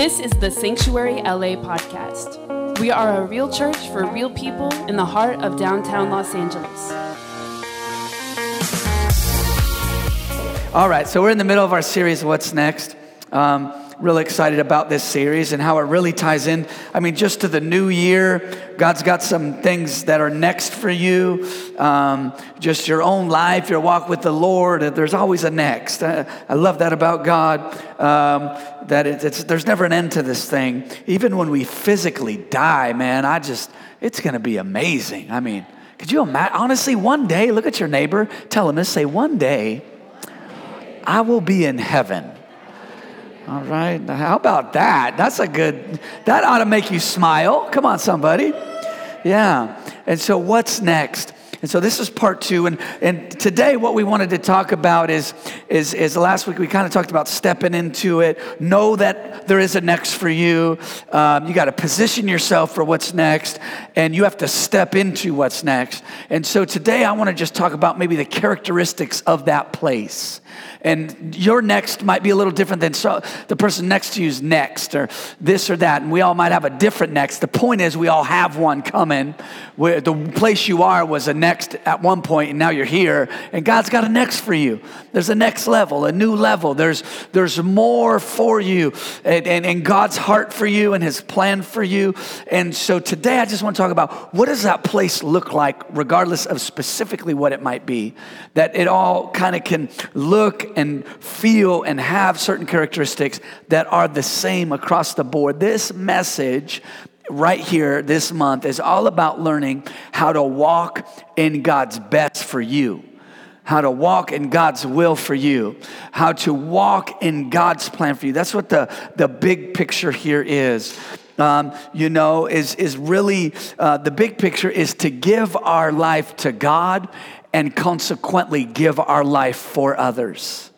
This is the Sanctuary LA podcast. We are a real church for real people in the heart of downtown Los Angeles. All right, so we're in the middle of our series, What's Next? Um, really excited about this series and how it really ties in. I mean, just to the new year, God's got some things that are next for you. Um, just your own life, your walk with the Lord. There's always a next. I, I love that about God. Um, that it, it's there's never an end to this thing. Even when we physically die, man, I just it's going to be amazing. I mean, could you imagine? Honestly, one day, look at your neighbor, tell him this, say, one day, I will be in heaven. All right. How about that? That's a good, that ought to make you smile. Come on, somebody. Yeah. And so, what's next? And so this is part two. And, and today, what we wanted to talk about is, is, is last week we kind of talked about stepping into it. Know that there is a next for you. Um, you got to position yourself for what's next, and you have to step into what's next. And so today, I want to just talk about maybe the characteristics of that place. And your next might be a little different than so, the person next to you's next, or this or that. And we all might have a different next. The point is, we all have one coming. Where the place you are was a next at one point, and now you're here. And God's got a next for you. There's a next level, a new level. There's there's more for you, and, and, and God's heart for you, and His plan for you. And so today, I just want to talk about what does that place look like, regardless of specifically what it might be. That it all kind of can look and feel and have certain characteristics that are the same across the board. This message right here this month is all about learning how to walk in God's best for you. How to walk in God's will for you, how to walk in God's plan for you. That's what the, the big picture here is. Um, you know, is, is really uh, the big picture is to give our life to God and consequently give our life for others.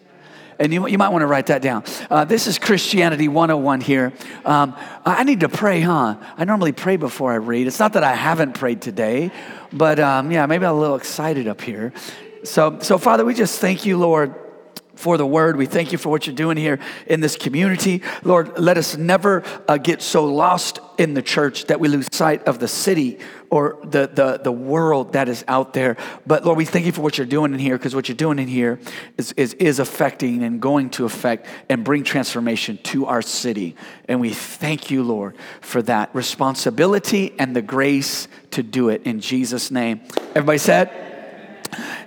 And you, you might want to write that down. Uh, this is Christianity 101 here. Um, I need to pray, huh? I normally pray before I read. It's not that I haven't prayed today, but um, yeah, maybe I'm a little excited up here. So, so, Father, we just thank you, Lord for the word. We thank you for what you're doing here in this community. Lord, let us never uh, get so lost in the church that we lose sight of the city or the, the, the world that is out there. But Lord, we thank you for what you're doing in here because what you're doing in here is, is, is affecting and going to affect and bring transformation to our city. And we thank you, Lord, for that responsibility and the grace to do it in Jesus' name. Everybody said,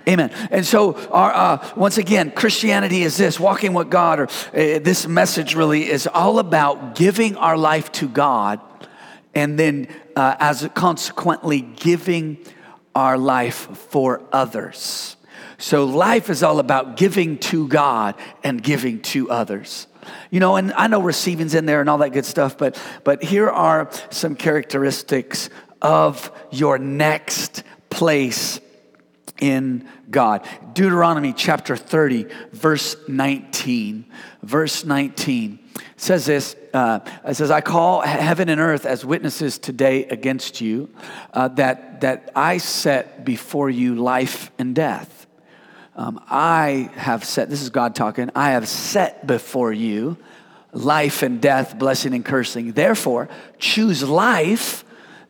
Amen. And so, our, uh, once again, Christianity is this walking with God, or uh, this message really is all about giving our life to God and then, uh, as consequently, giving our life for others. So, life is all about giving to God and giving to others. You know, and I know receiving's in there and all that good stuff, but but here are some characteristics of your next place in God. Deuteronomy chapter 30, verse 19. Verse 19 says this uh, it says, I call heaven and earth as witnesses today against you uh, that, that I set before you life and death. Um, I have set, this is God talking, I have set before you life and death, blessing and cursing. Therefore, choose life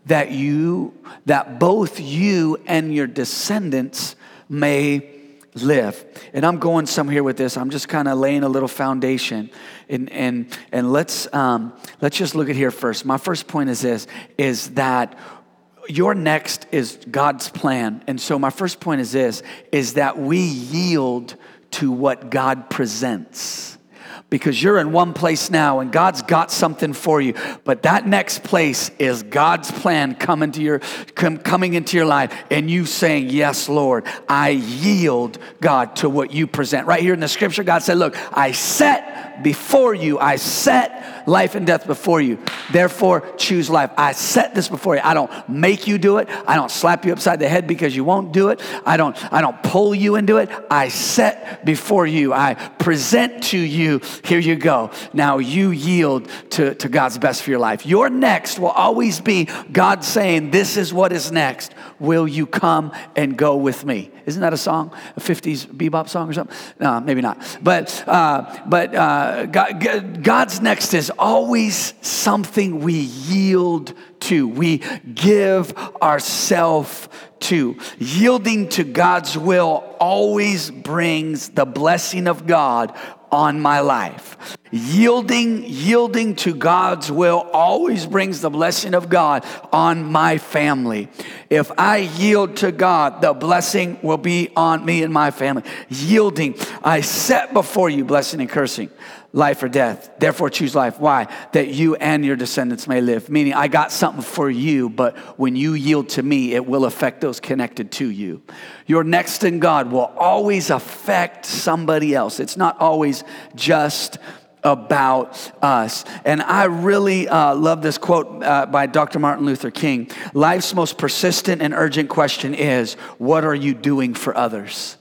that you, that both you and your descendants may live. And I'm going somewhere with this. I'm just kind of laying a little foundation. And, and, and let's, um, let's just look at here first. My first point is this, is that your next is God's plan. And so my first point is this, is that we yield to what God presents because you're in one place now and God's got something for you. But that next place is God's plan coming to your com, coming into your life and you saying, "Yes, Lord, I yield God to what you present." Right here in the scripture God said, "Look, I set before you. I set life and death before you. Therefore, choose life. I set this before you. I don't make you do it. I don't slap you upside the head because you won't do it. I don't I don't pull you into it. I set before you. I present to you here you go. Now you yield to, to God's best for your life. Your next will always be God saying, This is what is next. Will you come and go with me? Isn't that a song? A 50s bebop song or something? No, maybe not. But, uh, but uh, God, God's next is always something we yield to. We give ourselves to. Yielding to God's will always brings the blessing of God on my life. Yielding, yielding to God's will always brings the blessing of God on my family. If I yield to God, the blessing will be on me and my family. Yielding, I set before you blessing and cursing life or death. Therefore, choose life. Why? That you and your descendants may live. Meaning, I got something for you, but when you yield to me, it will affect those connected to you. Your next in God will always affect somebody else. It's not always just about us. And I really uh, love this quote uh, by Dr. Martin Luther King Life's most persistent and urgent question is, What are you doing for others?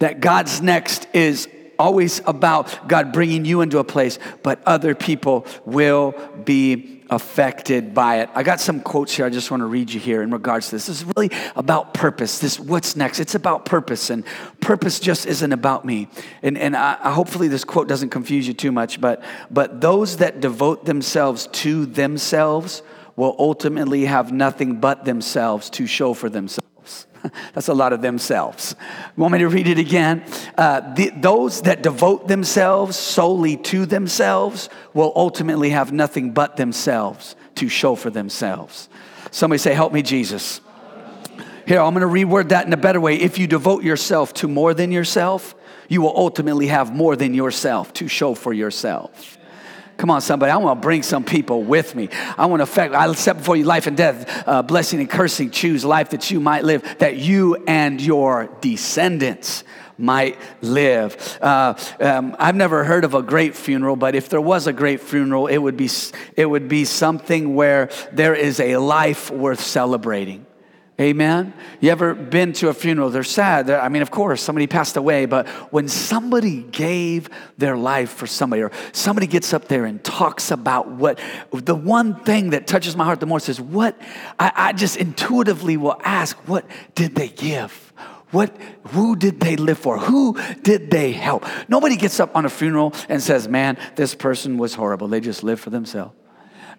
That God's next is always about God bringing you into a place, but other people will be affected by it. I got some quotes here I just want to read you here in regards to this. This is really about purpose. This what's next. It's about purpose, and purpose just isn't about me. And and I, hopefully this quote doesn't confuse you too much, but but those that devote themselves to themselves will ultimately have nothing but themselves to show for themselves. That's a lot of themselves. Want me to read it again? Uh, the, those that devote themselves solely to themselves will ultimately have nothing but themselves to show for themselves. Somebody say, Help me, Jesus. Here, I'm going to reword that in a better way. If you devote yourself to more than yourself, you will ultimately have more than yourself to show for yourself. Come on, somebody. I want to bring some people with me. I want to affect, I set before you life and death, uh, blessing and cursing. Choose life that you might live, that you and your descendants might live. Uh, um, I've never heard of a great funeral, but if there was a great funeral, it would be, it would be something where there is a life worth celebrating. Amen. You ever been to a funeral? They're sad. They're, I mean, of course, somebody passed away, but when somebody gave their life for somebody, or somebody gets up there and talks about what the one thing that touches my heart the most is what I, I just intuitively will ask, what did they give? What, who did they live for? Who did they help? Nobody gets up on a funeral and says, man, this person was horrible. They just lived for themselves.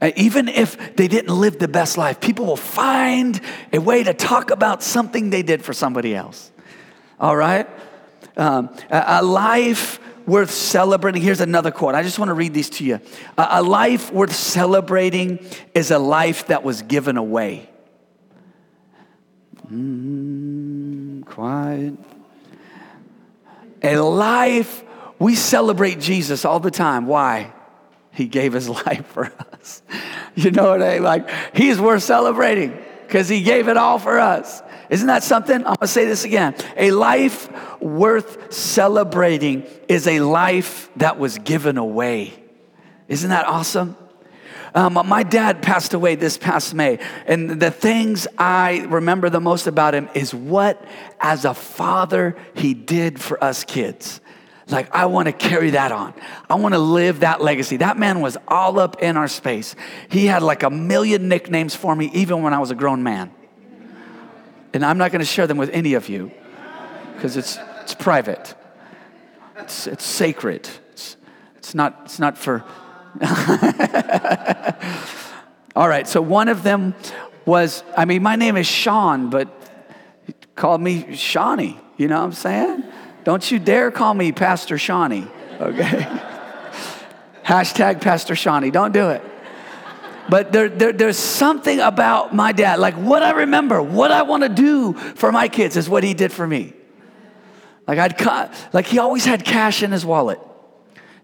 Uh, even if they didn't live the best life, people will find a way to talk about something they did for somebody else. All right? Um, a, life worth celebrating. Here's another quote. I just want to read these to you. A, a life worth celebrating is a life that was given away. Mm, quiet. A life, we celebrate Jesus all the time. Why? He gave his life for us. You know what I mean? Like, he's worth celebrating because he gave it all for us. Isn't that something? I'm gonna say this again. A life worth celebrating is a life that was given away. Isn't that awesome? Um, my dad passed away this past May, and the things I remember the most about him is what, as a father, he did for us kids. Like, I want to carry that on. I want to live that legacy. That man was all up in our space. He had like a million nicknames for me, even when I was a grown man. And I'm not going to share them with any of you because it's, it's private, it's, it's sacred. It's, it's, not, it's not for. all right, so one of them was I mean, my name is Sean, but he called me Shawnee. You know what I'm saying? Don't you dare call me Pastor Shawnee, okay? Hashtag Pastor Shawnee. Don't do it. But there, there, there's something about my dad, like what I remember, what I want to do for my kids is what he did for me. Like I'd, cut like he always had cash in his wallet.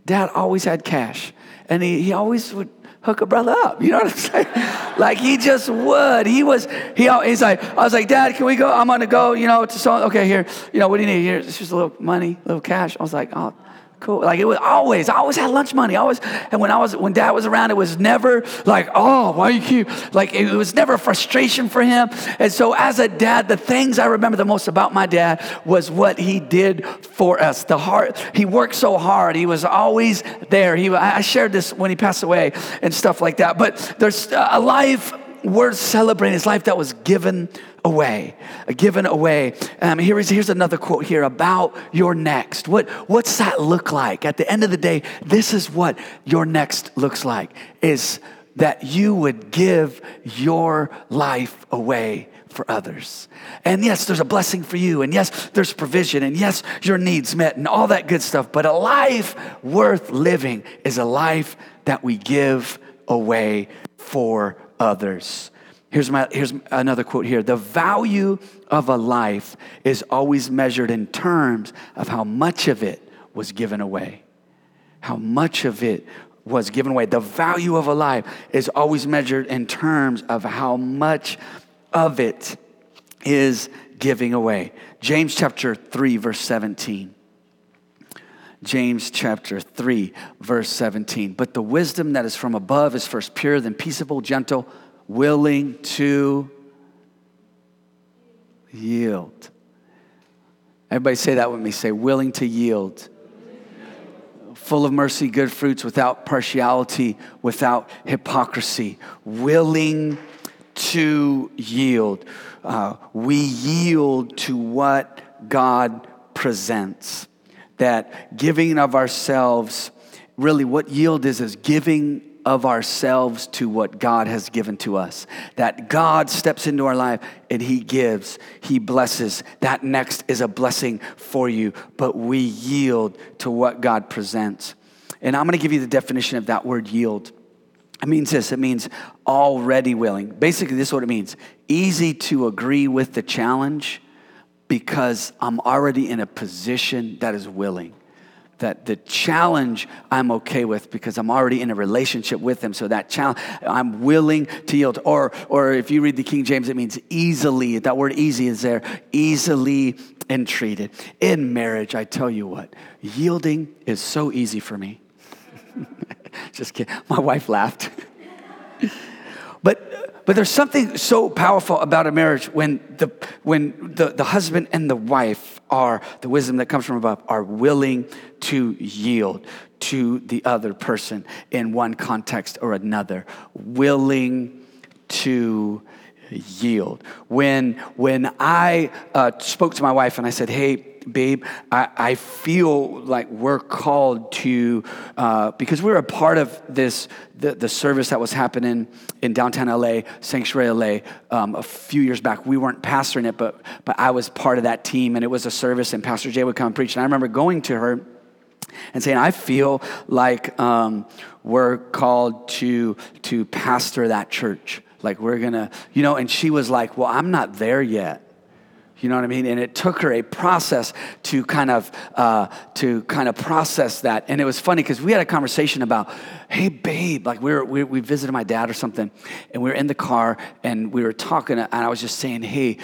Dad always had cash, and he, he always would hook a brother up. You know what I'm saying? like he just would. He was, he, he's like, I was like, Dad, can we go? I'm gonna go, you know, to so, okay, here, you know, what do you need? Here, it's just a little money, a little cash. I was like, oh, cool. Like it was always, I always had lunch money. Always, and when I was, when dad was around, it was never like, oh, why you keep, like it was never frustration for him. And so as a dad, the things I remember the most about my dad was what he did for us. The heart, he worked so hard. He was always there. He, I shared this when he passed away and stuff like that. But there's a life worth celebrating, his life that was given away, given away. Um, here is, here's another quote here about your next. What, what's that look like? At the end of the day, this is what your next looks like, is that you would give your life away for others. And yes, there's a blessing for you. And yes, there's provision. And yes, your needs met and all that good stuff. But a life worth living is a life that we give away for others. Here's, my, here's another quote here. The value of a life is always measured in terms of how much of it was given away. How much of it was given away. The value of a life is always measured in terms of how much of it is giving away. James chapter 3, verse 17. James chapter 3, verse 17. But the wisdom that is from above is first pure, then peaceable, gentle willing to yield. Everybody say that with me. Say, willing to yield. Full of mercy, good fruits, without partiality, without hypocrisy. Willing to yield. Uh, we yield to what God presents. That giving of ourselves, really, what yield is, is giving of ourselves to what God has given to us. That God steps into our life and He gives, He blesses. That next is a blessing for you, but we yield to what God presents. And I'm gonna give you the definition of that word yield. It means this it means already willing. Basically, this is what it means easy to agree with the challenge because I'm already in a position that is willing that the challenge I'm okay with because I'm already in a relationship with him. So that challenge, I'm willing to yield. Or, or if you read the King James, it means easily. That word easy is there, easily entreated. In marriage, I tell you what, yielding is so easy for me. Just kidding. My wife laughed. but but there's something so powerful about a marriage when the when the, the husband and the wife are the wisdom that comes from above are willing to yield to the other person in one context or another, willing to yield. When when I uh, spoke to my wife and I said, "Hey." Babe, I, I feel like we're called to, uh, because we're a part of this, the, the service that was happening in downtown LA, Sanctuary LA, um, a few years back. We weren't pastoring it, but, but I was part of that team, and it was a service, and Pastor Jay would come and preach. And I remember going to her and saying, I feel like um, we're called to, to pastor that church. Like we're gonna, you know, and she was like, Well, I'm not there yet. You know what I mean? And it took her a process to kind of uh, to kind of process that. And it was funny because we had a conversation about, hey babe, like we were we, we visited my dad or something, and we were in the car and we were talking, and I was just saying, hey.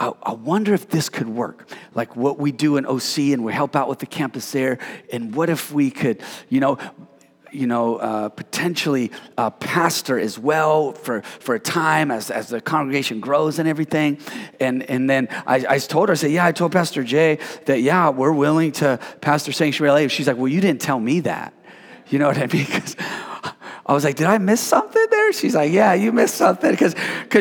I, I wonder if this could work. Like what we do in OC, and we help out with the campus there. And what if we could, you know, you know, uh, potentially a pastor as well for, for a time as, as the congregation grows and everything. And, and then I, I told her, I said, yeah, I told Pastor Jay that, yeah, we're willing to pastor Sanctuary LA. She's like, well, you didn't tell me that. You know what I mean? Because I was like, did I miss something there? She's like, yeah, you missed something. Because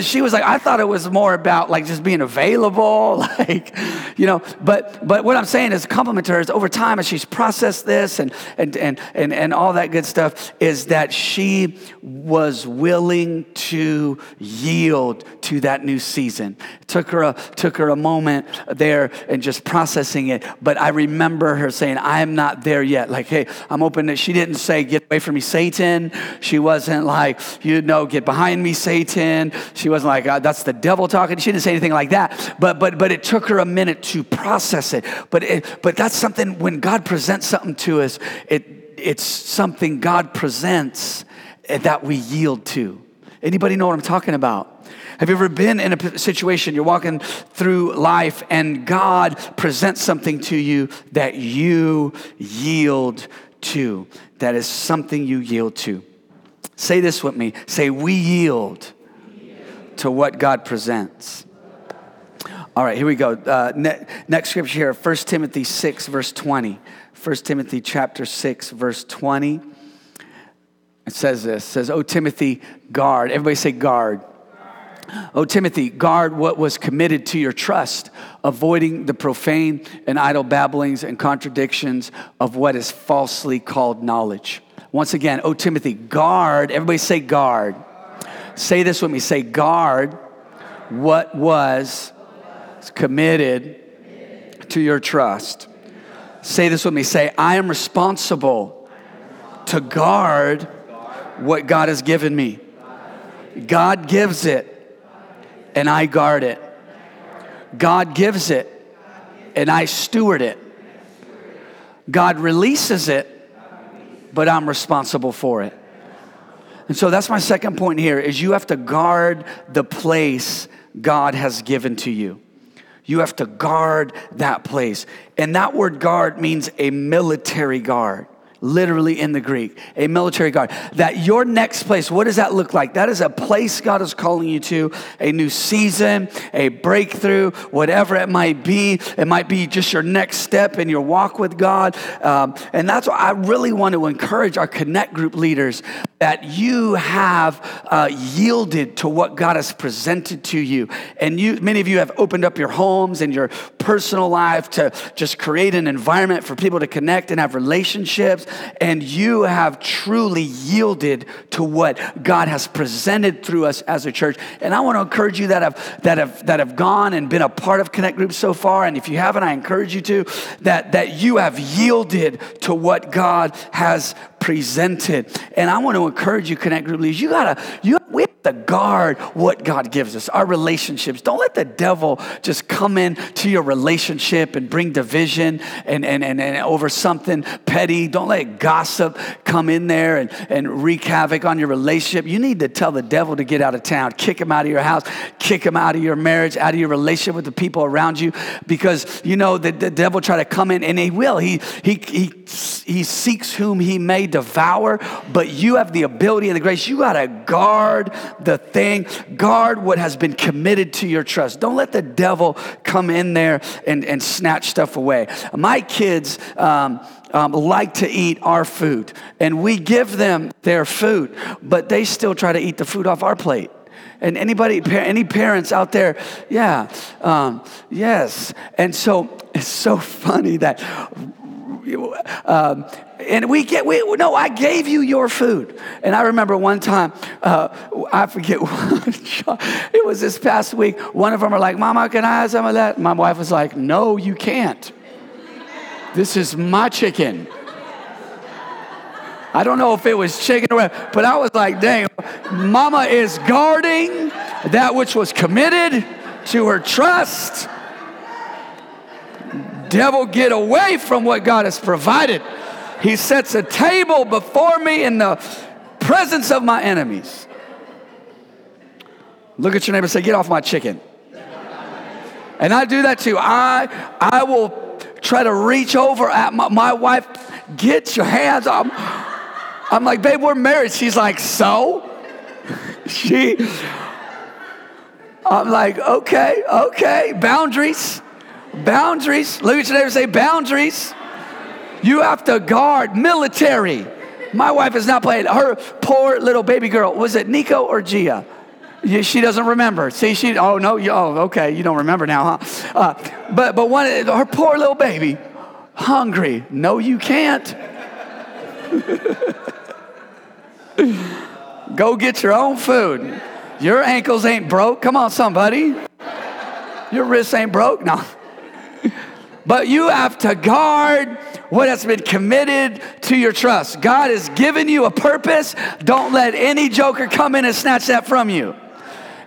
she was like, I thought it was more about like just being available, like, you know, but but what I'm saying is compliment her is over time as she's processed this and and and and, and all that good stuff, is that she was willing to yield to that new season. It took her a took her a moment there and just processing it. But I remember her saying, I am not there yet. Like, hey, I'm open to she didn't say, get away from me, Satan. She wasn't like, you know, get behind me, Satan. She wasn't like, uh, that's the devil talking. She didn't say anything like that. But but but it took her a minute to process it. But it, but that's something when God presents something to us, it it's something God presents eh, that we yield to. Anybody know what I'm talking about? Have you ever been in a situation you're walking through life and God presents something to you that you yield to? That is something you yield to. Say this with me. Say, we yield to what God presents. All right, here we go. Uh, ne- next scripture here, 1 Timothy 6, verse 20. 1 Timothy chapter 6, verse 20. It says this, it says, Oh, Timothy, guard. Everybody say guard. Oh, Timothy, guard what was committed to your trust, avoiding the profane and idle babblings and contradictions of what is falsely called knowledge. Once again, oh, Timothy, guard. Everybody say guard. Say this with me say guard what was committed to your trust. Say this with me say, I am responsible to guard what God has given me. God gives it and I guard it. God gives it and I steward it. God releases it, but I'm responsible for it. And so that's my second point here is you have to guard the place God has given to you. You have to guard that place. And that word guard means a military guard literally in the Greek, a military guard. That your next place, what does that look like? That is a place God is calling you to, a new season, a breakthrough, whatever it might be. It might be just your next step in your walk with God. Um, and that's why I really want to encourage our Connect group leaders that you have uh, yielded to what God has presented to you. And you, many of you have opened up your homes and your personal life to just create an environment for people to connect and have relationships. And you have truly yielded to what God has presented through us as a church. And I want to encourage you that have, that have, that have gone and been a part of Connect Group so far. And if you haven't, I encourage you to, that, that you have yielded to what God has presented. And I want to encourage you, Connect Group leaders, you gotta, you, we have to guard what God gives us, our relationships. Don't let the devil just come in to your relationship and bring division and, and, and, and over something petty. Don't let gossip come in there and, and wreak havoc on your relationship. You need to tell the devil to get out of town, kick him out of your house, kick him out of your marriage, out of your relationship with the people around you, because you know the, the devil try to come in and he will. He, he, he, he seeks whom he may devour, but you have the ability and the grace. You got to guard the thing, guard what has been committed to your trust. Don't let the devil come in there and, and snatch stuff away. My kids, um, um, like to eat our food, and we give them their food, but they still try to eat the food off our plate. And anybody, any parents out there, yeah, um, yes. And so it's so funny that um, and we get, we, no, I gave you your food. And I remember one time, uh, I forget it was this past week. One of them are like, Mama, can I have some of that? My wife was like, No, you can't. This is my chicken. I don't know if it was chicken or whatever, but I was like, dang, mama is guarding that which was committed to her trust Devil, get away from what God has provided. He sets a table before me in the presence of my enemies. Look at your neighbor say, Get off my chicken. And I do that too. I, I will try to reach over at my, my wife, get your hands on. I'm like, babe, we're married. She's like, so? she, I'm like, okay, okay, boundaries. Boundaries. Look at your neighbor say, boundaries. You have to guard military. My wife is not playing. Her poor little baby girl, was it Nico or Gia? She doesn't remember. See, she, oh no, you, oh, okay, you don't remember now, huh? Uh, but, but one, her poor little baby, hungry. No, you can't. Go get your own food. Your ankles ain't broke. Come on, somebody. Your wrists ain't broke. No. But you have to guard what has been committed to your trust. God has given you a purpose. Don't let any joker come in and snatch that from you.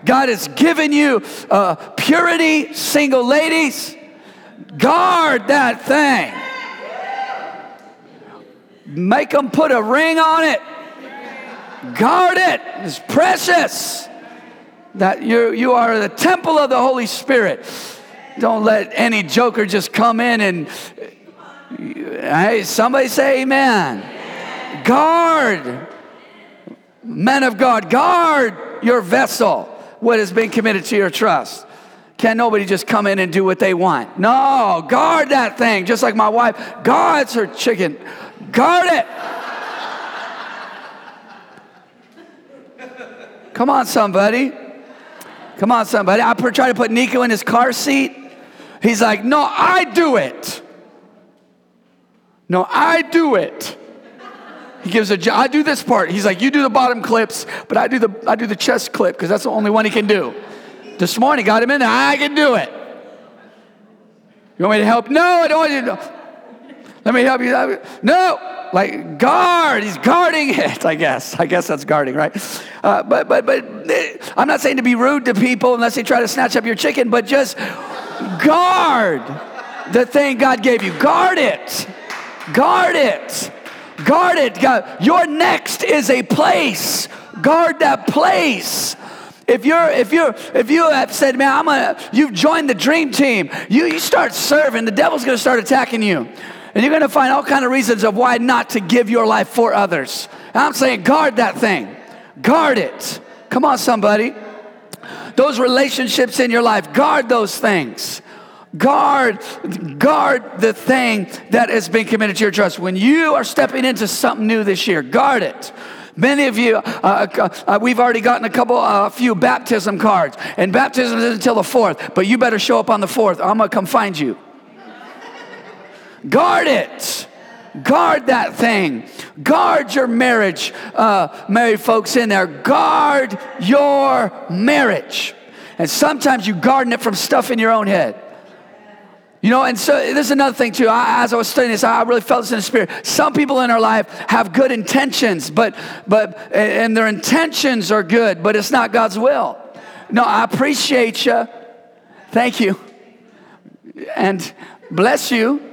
God has given you uh, purity, single ladies. Guard that thing. Make them put a ring on it. Guard it. It's precious. That you, you are the temple of the Holy Spirit. Don't let any joker just come in and, hey, somebody say amen. amen. Guard, men of God, guard your vessel, what has been committed to your trust. Can nobody just come in and do what they want? No, guard that thing, just like my wife guards her chicken. Guard it. Come on, somebody. Come on, somebody. I try to put Nico in his car seat. He's like, No, I do it. No, I do it. He gives a I do this part. He's like, you do the bottom clips, but I do the I do the chest clip because that's the only one he can do. This morning, got him in there. I can do it. You want me to help? No, I don't want you to. Let me help you. No, like guard. He's guarding it. I guess. I guess that's guarding, right? Uh, but but but I'm not saying to be rude to people unless they try to snatch up your chicken, but just guard the thing God gave you. Guard it. Guard it. Guard it. God, your next is a place. Guard that place. If you're if you're if you have said, man, I'm gonna you've joined the dream team, you you start serving, the devil's gonna start attacking you. And you're gonna find all kind of reasons of why not to give your life for others. And I'm saying guard that thing. Guard it. Come on, somebody. Those relationships in your life, guard those things. Guard, guard the thing that has been committed to your trust. When you are stepping into something new this year, guard it. Many of you, uh, uh, uh we've already gotten a couple, a uh, few baptism cards, and baptism isn't until the fourth. But you better show up on the fourth. I'm gonna come find you. Guard it. Guard that thing. Guard your marriage, uh, married folks in there. Guard your marriage. And sometimes you guarding it from stuff in your own head. You know, and so this is another thing too. I, as I was studying this, I really felt this in the spirit. Some people in our life have good intentions, but but and their intentions are good, but it's not God's will. No, I appreciate you. Thank you, and bless you.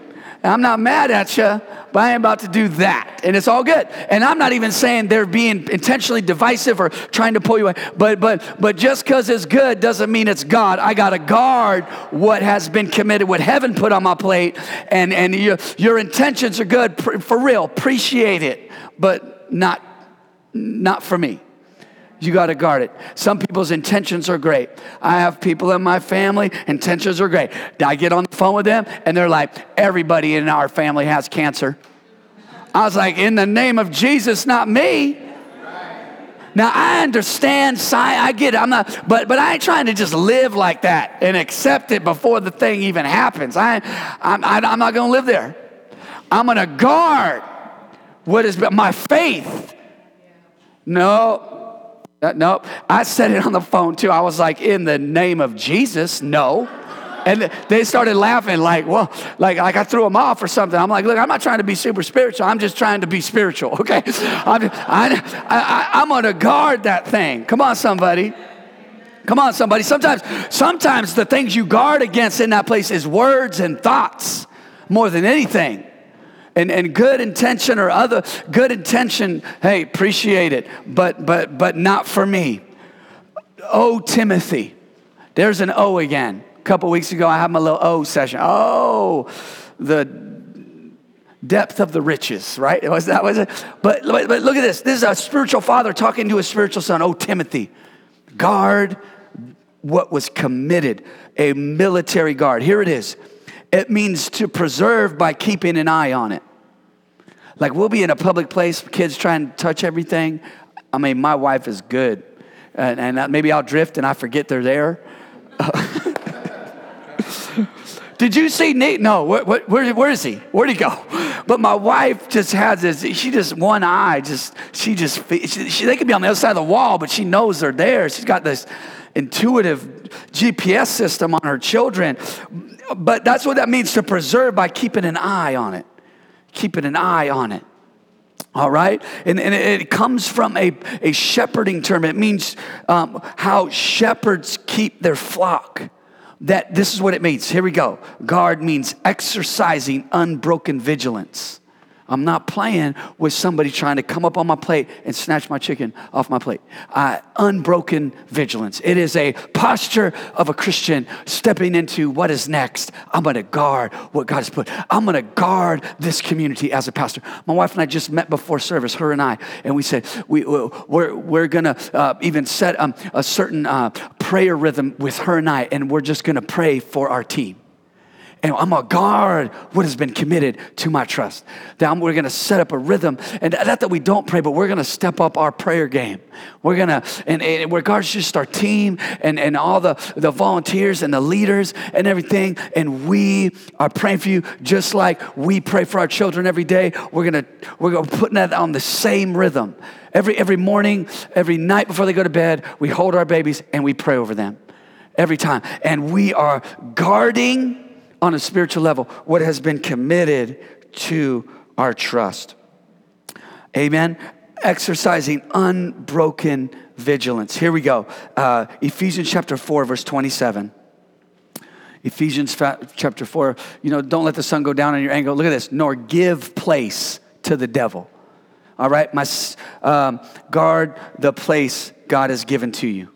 I'm not mad at you, but I am about to do that. And it's all good. And I'm not even saying they're being intentionally divisive or trying to pull you away. But but but just because it's good doesn't mean it's God. I gotta guard what has been committed, what heaven put on my plate. And and your your intentions are good for real. Appreciate it, but not not for me. You got to guard it. Some people's intentions are great. I have people in my family, intentions are great. I get on the phone with them and they're like, everybody in our family has cancer. I was like, in the name of Jesus, not me. Now I understand, science, I get it. I'm not, but but I ain't trying to just live like that and accept it before the thing even happens. I, I'm, I'm not going to live there. I'm going to guard what is my faith. No, uh, no, I said it on the phone too. I was like, in the name of Jesus, no. And they started laughing, like, well, like, like I threw them off or something. I'm like, look, I'm not trying to be super spiritual. I'm just trying to be spiritual, okay? I'm, I, I, I'm gonna guard that thing. Come on, somebody. Come on, somebody. Sometimes, sometimes the things you guard against in that place is words and thoughts more than anything and, and good intention or other good intention, hey, appreciate it, but but but not for me. Oh, Timothy. There's an O again. A couple weeks ago, I had my little O session. Oh, the depth of the riches, right? It Was that was it? But, but, look at this. This is a spiritual father talking to his spiritual son. Oh, Timothy, guard what was committed, a military guard. Here it is. It means to preserve by keeping an eye on it. Like we'll be in a public place, kids trying to touch everything. I mean, my wife is good. And, and uh, maybe I'll drift and I forget they're there. Did you see Nate? No, where, where, where is he? Where'd he go? But my wife just has this, she just, one eye, just, she just, she, she, they could be on the other side of the wall, but she knows they're there. She's got this intuitive GPS system on her children. But that's what that means to preserve by keeping an eye on it keeping an eye on it. All right? And, and it comes from a, a shepherding term. It means um, how shepherds keep their flock. That this is what it means. Here we go. Guard means exercising unbroken vigilance. I'm not playing with somebody trying to come up on my plate and snatch my chicken off my plate. Unbroken vigilance. It is a posture of a Christian stepping into what is next. I'm going to guard what God has put. I'm going to guard this community as a pastor. My wife and I just met before service, her and I, and we said we, we're, we're going to uh, even set um, a certain uh, prayer rhythm with her and I, and we're just going to pray for our team and I'm gonna guard what has been committed to my trust. That we're gonna set up a rhythm, and not that we don't pray, but we're gonna step up our prayer game. We're gonna, and, and regards just our team and, and all the, the volunteers and the leaders and everything, and we are praying for you just like we pray for our children every day. We're gonna, we're gonna put that on the same rhythm. Every, every morning, every night before they go to bed, we hold our babies and we pray over them every time. And we are guarding on a spiritual level what has been committed to our trust. Amen. Exercising unbroken vigilance. Here we go. Uh, Ephesians chapter 4, verse 27. Ephesians chapter 4, you know, don't let the sun go down on your anger. Look at this, nor give place to the devil. All right, my um, guard the place God has given to you.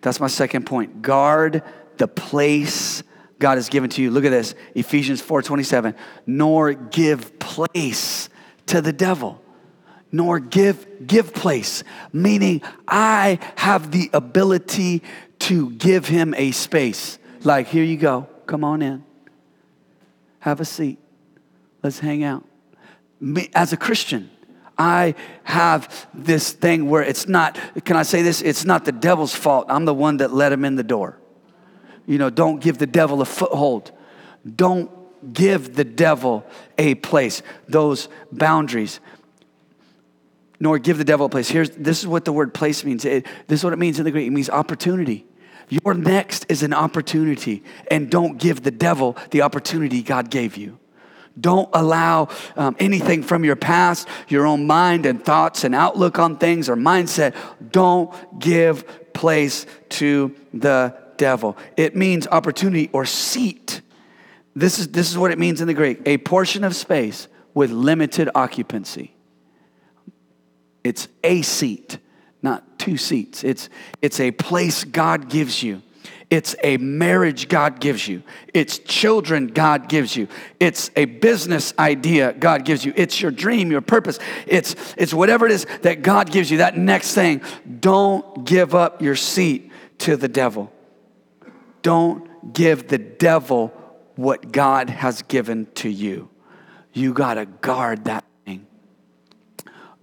That's my second point. Guard the place God has given to you. Look at this, Ephesians 4:27. Nor give place to the devil. Nor give give place, meaning I have the ability to give him a space. Like, here you go. Come on in. Have a seat. Let's hang out. Me, as a Christian, I have this thing where it's not, can I say this? It's not the devil's fault. I'm the one that let him in the door. You know, don't give the devil a foothold. Don't give the devil a place, those boundaries. Nor give the devil a place. Here's this is what the word place means. It, this is what it means in the Greek. It means opportunity. Your next is an opportunity, and don't give the devil the opportunity God gave you. Don't allow um, anything from your past, your own mind and thoughts and outlook on things or mindset. Don't give place to the devil. It means opportunity or seat. This is, this is what it means in the Greek a portion of space with limited occupancy. It's a seat, not two seats. It's, it's a place God gives you. It's a marriage God gives you. It's children God gives you. It's a business idea God gives you. It's your dream, your purpose. It's, it's whatever it is that God gives you, that next thing. Don't give up your seat to the devil. Don't give the devil what God has given to you. You got to guard that thing.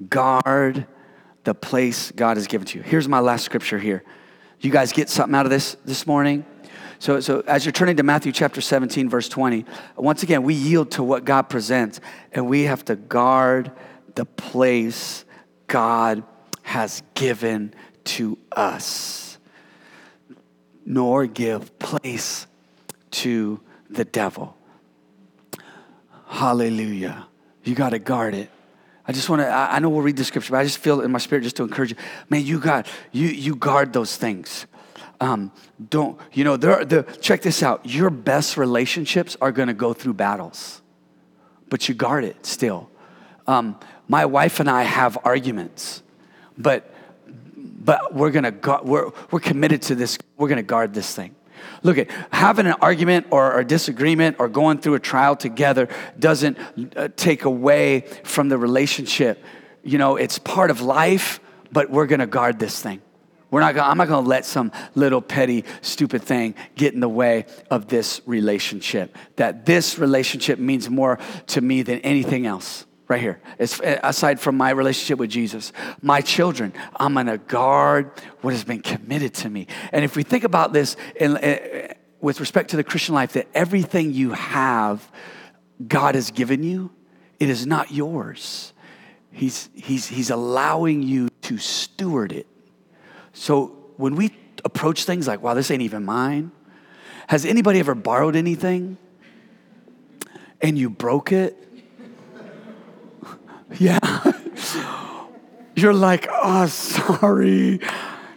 Guard the place God has given to you. Here's my last scripture here. You guys get something out of this this morning? So, so as you're turning to Matthew chapter 17, verse 20, once again, we yield to what God presents and we have to guard the place God has given to us nor give place to the devil. Hallelujah. You got to guard it. I just want to, I know we'll read the scripture, but I just feel in my spirit just to encourage you. Man, you got, you, you guard those things. Um, don't, you know, there, there, check this out. Your best relationships are going to go through battles, but you guard it still. Um, my wife and I have arguments, but but we're gonna gu- we're, we're committed to this. We're gonna guard this thing. Look at having an argument or a disagreement or going through a trial together doesn't uh, take away from the relationship. You know it's part of life but we're gonna guard this thing. We're not gonna, I'm not gonna let some little petty, stupid thing get in the way of this relationship. That this relationship means more to me than anything else right here. It's, uh, aside from my relationship with Jesus, my children, I'm going to guard what has been committed to me. And if we think about this in, in, with respect to the Christian life, that everything you have, God has given you, it is not yours. He's, he's, he's allowing you to steward it. So when we approach things like, wow, this ain't even mine, has anybody ever borrowed anything and you broke it? Yeah. You're like, oh, sorry.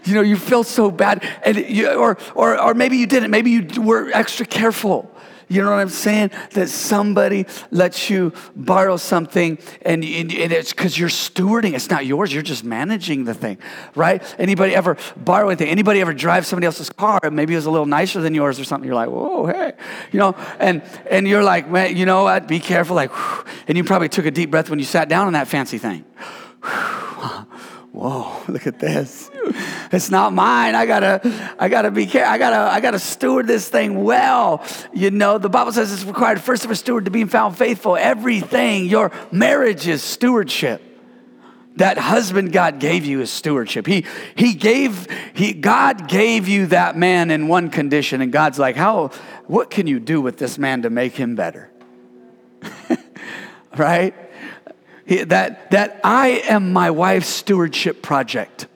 You know, you feel so bad. And you, or, or, or maybe you didn't. Maybe you were extra careful. You know what I'm saying? That somebody lets you borrow something and, and it's because you're stewarding. It's not yours. You're just managing the thing, right? Anybody ever borrow anything? Anybody ever drive somebody else's car? Maybe it was a little nicer than yours or something. You're like, whoa, hey, you know, and and you're like, man, you know what? Be careful, like, whew. and you probably took a deep breath when you sat down on that fancy thing. Whoa, look at this. It's not mine. I gotta, I gotta be careful. I gotta, I gotta steward this thing well. You know, the Bible says it's required first of a steward to be found faithful. Everything, your marriage is stewardship. That husband God gave you is stewardship. He, he gave, he, God gave you that man in one condition, and God's like, how, what can you do with this man to make him better? right? That, that I am my wife's stewardship project.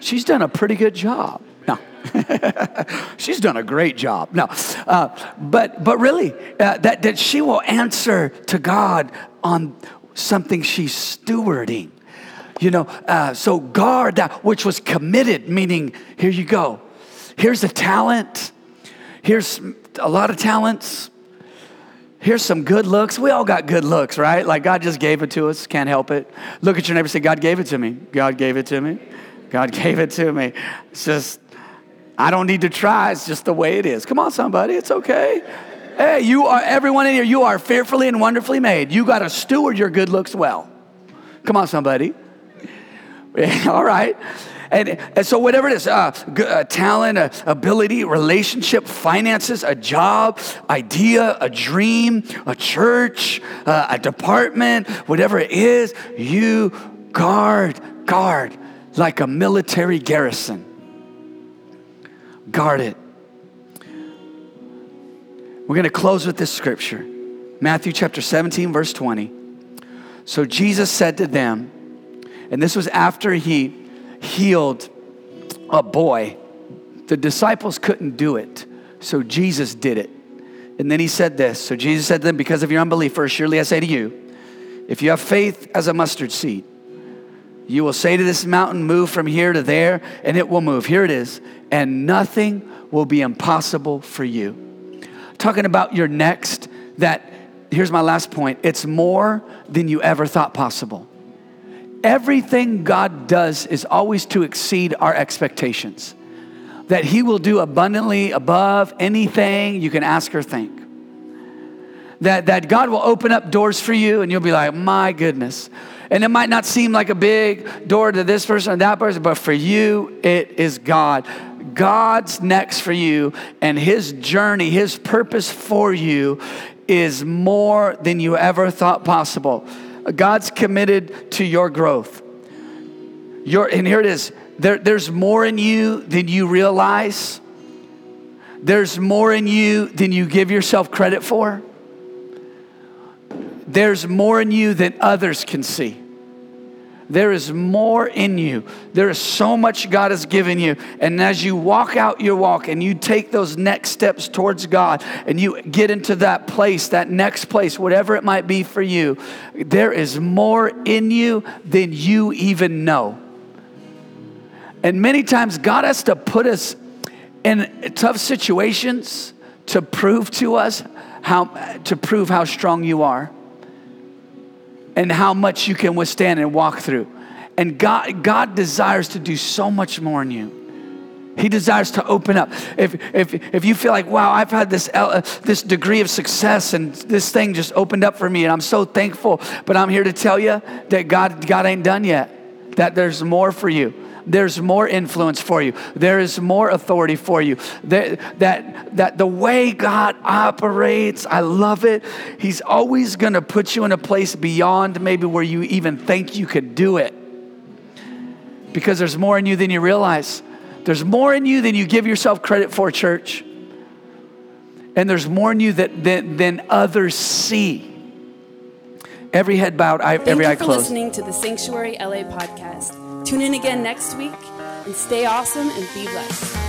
She's done a pretty good job. No, she's done a great job. No, uh, but but really, uh, that that she will answer to God on something she's stewarding. You know, uh, so guard that which was committed. Meaning, here you go. Here's a talent. Here's a lot of talents here's some good looks. We all got good looks, right? Like God just gave it to us, can't help it. Look at your neighbor say, God gave it to me. God gave it to me. God gave it to me. It's just, I don't need to try. It's just the way it is. Come on, somebody. It's okay. Hey, you are, everyone in here, you are fearfully and wonderfully made. You got to steward your good looks well. Come on, somebody. all right. And, and so, whatever it is uh, uh, talent, uh, ability, relationship, finances, a job, idea, a dream, a church, uh, a department, whatever it is, you guard, guard like a military garrison. Guard it. We're going to close with this scripture Matthew chapter 17, verse 20. So Jesus said to them, and this was after he healed a boy. The disciples couldn't do it, so Jesus did it. And then he said this. So Jesus said to them, Because of your unbelief, for surely I say to you, if you have faith as a mustard seed, you will say to this mountain, Move from here to there, and it will move. Here it is. And nothing will be impossible for you. Talking about your next, that here's my last point it's more than you ever thought possible everything God does is always to exceed our expectations. That He will do abundantly above anything you can ask or think. That, that God will open up doors for you and you'll be like, my goodness. And it might not seem like a big door to this person or that person, but for you, it is God. God's next for you and His journey, His purpose for you is more than you ever thought possible. God's committed to your growth. Your, and here it is there, there's more in you than you realize, there's more in you than you give yourself credit for, there's more in you than others can see. There is more in you. There is so much God has given you. And as you walk out your walk and you take those next steps towards God and you get into that place, that next place, whatever it might be for you, there is more in you than you even know. And many times God has to put us in tough situations to prove to us how to prove how strong you are and how much you can withstand and walk through. And God, God desires to do so much more in you. He desires to open up. If, if, if you feel like, wow, I've had this, uh, this degree of success and this thing just opened up for me and I'm so thankful, but I'm here to tell you that God, God ain't done yet, that there's more for you there's more influence for you. There is more authority for you. That, that, that the way God operates, I love it. He's always going to put you in a place beyond maybe where you even think you could do it. Because there's more in you than you realize. There's more in you than you give yourself credit for, church. And there's more in you that, than, than others see. Every head bowed, every eye closed. Thank you for listening to the Sanctuary LA podcast. Tune in again next week and stay awesome and be blessed.